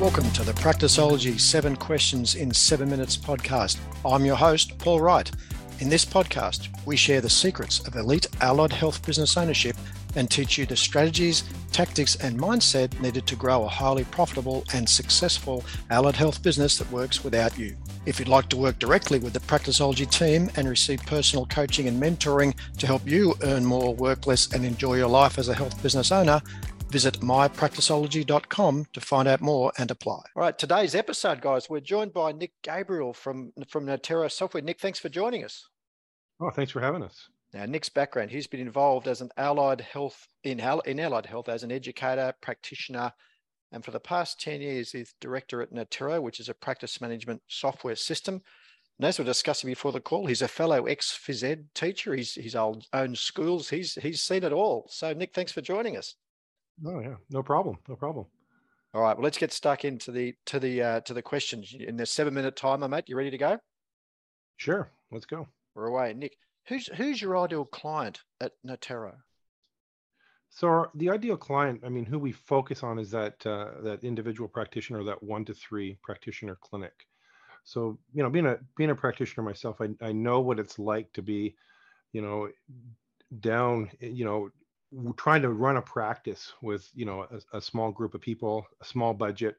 Welcome to the Practiceology 7 Questions in 7 Minutes podcast. I'm your host, Paul Wright. In this podcast, we share the secrets of elite allied health business ownership and teach you the strategies, tactics, and mindset needed to grow a highly profitable and successful allied health business that works without you. If you'd like to work directly with the Practiceology team and receive personal coaching and mentoring to help you earn more, work less, and enjoy your life as a health business owner, Visit mypracticeology.com to find out more and apply. All right, today's episode, guys, we're joined by Nick Gabriel from, from Noterro Software. Nick, thanks for joining us. Oh, thanks for having us. Now, Nick's background, he's been involved as an allied health in, in allied health as an educator, practitioner, and for the past 10 years, he's director at Noterro, which is a practice management software system. And as we are discussing before the call, he's a fellow ex phys ed teacher. He's his old own schools. He's he's seen it all. So, Nick, thanks for joining us. Oh yeah, no problem, no problem. All right, well, let's get stuck into the to the uh, to the questions in the seven minute timer, mate. You ready to go? Sure, let's go. We're away, Nick. Who's who's your ideal client at Noterro? So our, the ideal client, I mean, who we focus on is that uh, that individual practitioner, that one to three practitioner clinic. So you know, being a being a practitioner myself, I I know what it's like to be, you know, down, you know, trying to run a practice with you know a, a, small group of people a small budget.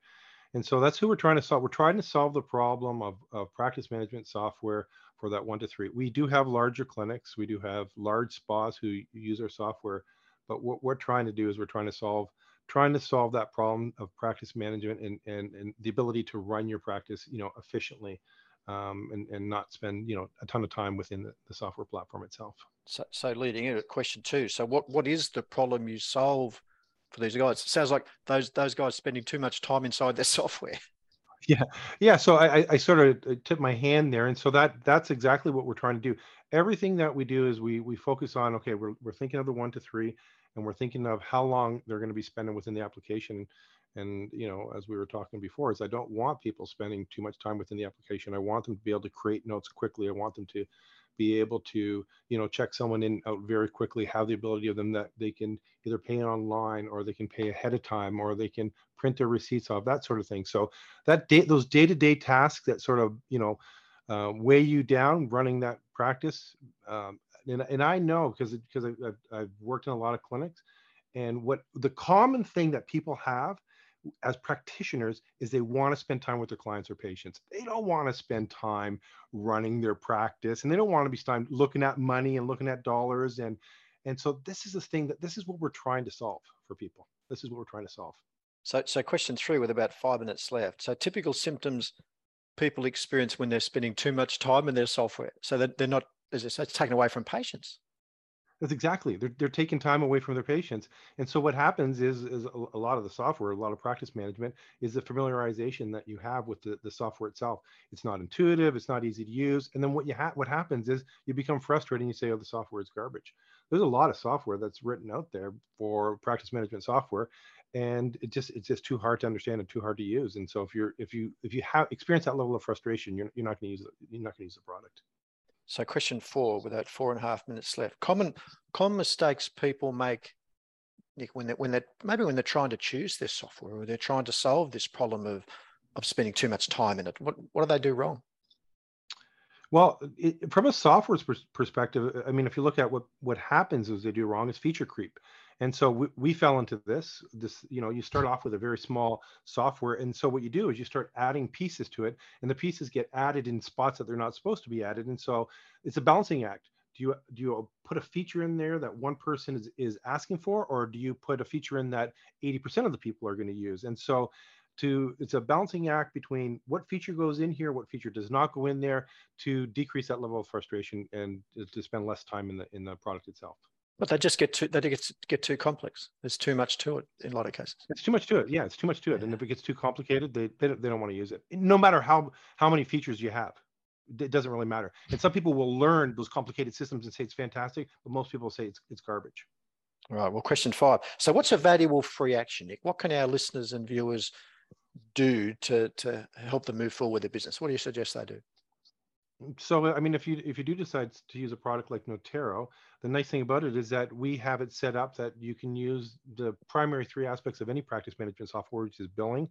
And so that's who we're trying to solve. We're trying to solve the problem of, of practice management software for that one to three. We do have larger clinics. We do have large spas who use our software. But what we're trying to do is we're trying to solve trying to solve that problem of practice management and and, and the ability to run your practice you know efficiently um, and, and not spend you know a ton of time within the, the software platform itself. So, so leading into question two, so what what is the problem you solve for these guys? It sounds like those those guys spending too much time inside their software. Yeah, yeah. So I, I sort of uh, tip my hand there, and so that that's exactly what we're trying to do. Everything that we do is we we focus on okay, we're we're thinking of the one to three, and we're thinking of how long they're going to be spending within the application and you know as we were talking before is i don't want people spending too much time within the application. I want them to be able to create notes quickly. I want them to be able to you know check someone in out very quickly have the ability of them that they can either pay online or they can pay ahead of time or they can print their receipts off that sort of thing. So that day those day-to-day tasks that sort of you know uh, weigh you down running that practice um, and, and i know because because I've, I've worked in a lot of clinics and what the common thing that people have as practitioners is they want to spend time with their clients or patients. They don't want to spend time running their practice and they don't want to be time looking at money and looking at dollars and and so this is the thing that this is what we're trying to solve for people. This is what we're trying to solve. So so question 3 with about 5 minutes left. So typical symptoms people experience when they're spending too much time in their software. So that they're not as it's taken away from patients. That's exactly. They're, they're taking time away from their patients. And so what happens is, is a, lot of the software, a lot of practice management is the familiarization that you have with the, the software itself. It's not intuitive. It's not easy to use. And then what you have, what happens is you become frustrated and you say, oh, the software is garbage. There's a lot of software that's written out there for practice management software. And it just, it's just too hard to understand and too hard to use. And so if you're, if you, if you have experience that level of frustration, you're, you're not going to use it. You're not going to use the product. So question four, with that four and a half minutes left, common common mistakes people make, Nick, when they when they maybe when they're trying to choose their software or they're trying to solve this problem of of spending too much time in it. What what do they do wrong? Well, it, from a software's perspective, I mean, if you look at what what happens is they do wrong is feature creep and so we, we fell into this this you know you start off with a very small software and so what you do is you start adding pieces to it and the pieces get added in spots that they're not supposed to be added and so it's a balancing act. Do you do you put a feature in there that one person is, is asking for or do you put a feature in that 80% of the people are going to use? And so to it's a balancing act between what feature goes in here what feature does not go in there to decrease that level of frustration and to spend less time in the in the product itself but they just get too they get get too complex. There's too much to it in a lot of cases. It's too much to it. Yeah, it's too much to it. Yeah. And if it gets too complicated, they they don't, they don't want to use it. No matter how how many features you have, it doesn't really matter. And some people will learn those complicated systems and say it's fantastic, but most people say it's it's garbage. All right. Well, question five. So, what's a valuable free action, Nick? What can our listeners and viewers do to to help them move forward with their business? What do you suggest they do? So I mean, if you if you do decide to use a product like Noterro, the nice thing about it is that we have it set up that you can use the primary three aspects of any practice management software, which is billing,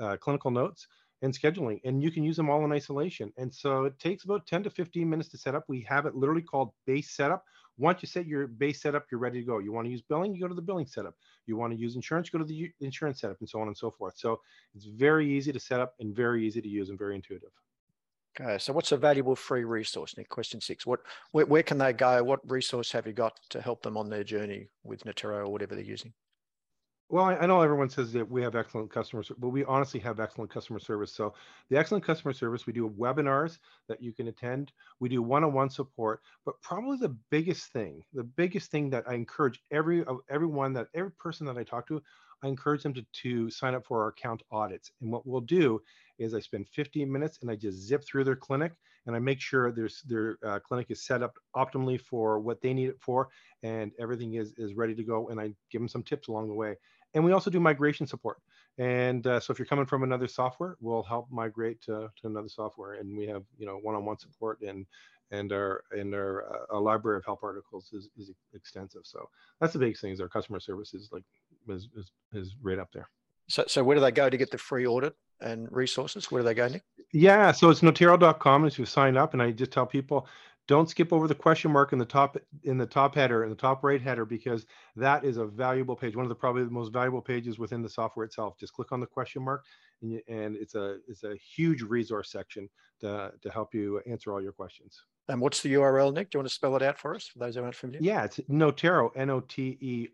uh, clinical notes, and scheduling, and you can use them all in isolation. And so it takes about 10 to 15 minutes to set up. We have it literally called base setup. Once you set your base setup, you're ready to go. You want to use billing, you go to the billing setup. You want to use insurance, go to the insurance setup, and so on and so forth. So it's very easy to set up and very easy to use and very intuitive. Okay, so what's a valuable free resource, Nick? Question six. What, where, where can they go? What resource have you got to help them on their journey with Noterro or whatever they're using? Well, I know everyone says that we have excellent customer, but we honestly have excellent customer service. So the excellent customer service, we do webinars that you can attend. We do one-on-one support, but probably the biggest thing, the biggest thing that I encourage every uh, everyone that every person that I talk to, I encourage them to, to sign up for our account audits. And what we'll do is I spend 15 minutes and I just zip through their clinic and I make sure their their uh, clinic is set up optimally for what they need it for and everything is is ready to go. And I give them some tips along the way. And we also do migration support. And uh, so if you're coming from another software, we'll help migrate to, to another software. And we have you know one-on-one support and and our and our, uh, library of help articles is, is extensive. So that's the biggest thing is our customer service is like is, is, is right up there. So, so where do they go to get the free audit and resources? Where do they go, Nick? Yeah, so it's noterro.com as you sign up, and I just tell people don't skip over the question mark in the top in the top header in the top right header because that is a valuable page one of the probably the most valuable pages within the software itself. Just click on the question mark and, you, and it's a it's a huge resource section to, to help you answer all your questions. And what's the url nick? Do you want to spell it out for us for those who aren't familiar? Yeah it's noterro n-o-t-e-r-r-o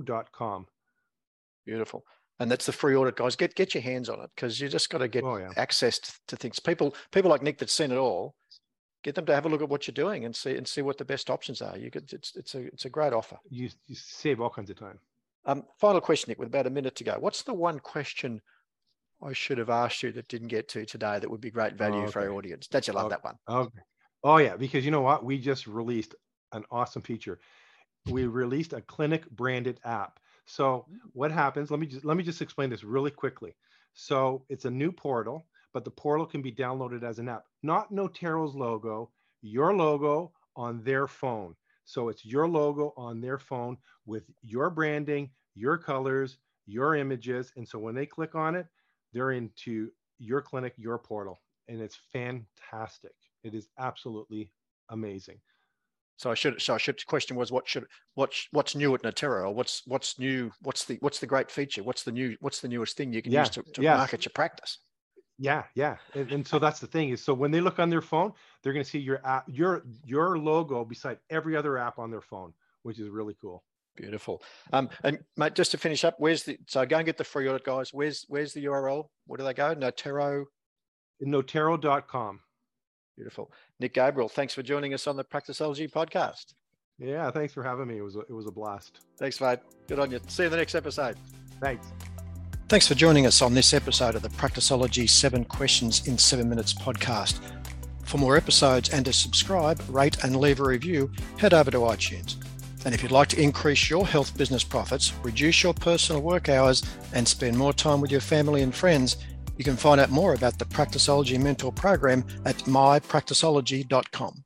dot com beautiful and that's the free audit guys get get your hands on it because you just got to get oh, yeah. access to, to things people people like nick that's seen it all get them to have a look at what you're doing and see and see what the best options are. You could it's it's a it's a great offer. You, you save all kinds of time. Um, final question, Nick, with about a minute to go. What's the one question I should have asked you that didn't get to today that would be great value oh, okay. for our audience? Don't you love okay. that one? Okay. Oh yeah, because you know what? We just released an awesome feature. We released a clinic branded app. So mm. what happens? Let me just let me just explain this really quickly. So it's a new portal but the portal can be downloaded as an app. Not Noterro's logo, your logo on their phone. So it's your logo on their phone with your branding, your colors, your images. And so when they click on it, they're into your clinic, your portal. And it's fantastic. It is absolutely amazing. So I should. So I should. Question was, what should what's what's new at Noterro? Or what's what's new? What's the what's the great feature? What's the new? What's the newest thing you can yeah, use to, to market your practice? Yeah, yeah, and, and, so that's the thing is, so when they look on their phone, they're going to see your app, your your logo beside every other app on their phone, which is really cool. Beautiful. Um, and mate, just to finish up, where's the so go and get the free audit, guys. Where's where's the URL? Where do they go? Noterro. Noterro.com. Beautiful. Nick Gabriel, thanks for joining us on the Practiceology podcast. Yeah, thanks for having me. It was a, it was a blast. Thanks, mate. Good on you. See you in the next episode. Thanks. Thanks for joining us on this episode of the Practiceology 7 Questions in 7 Minutes podcast. For more episodes and to subscribe, rate, and leave a review, head over to iTunes. And if you'd like to increase your health business profits, reduce your personal work hours, and spend more time with your family and friends, you can find out more about the Practiceology Mentor Program at mypracticeology.com.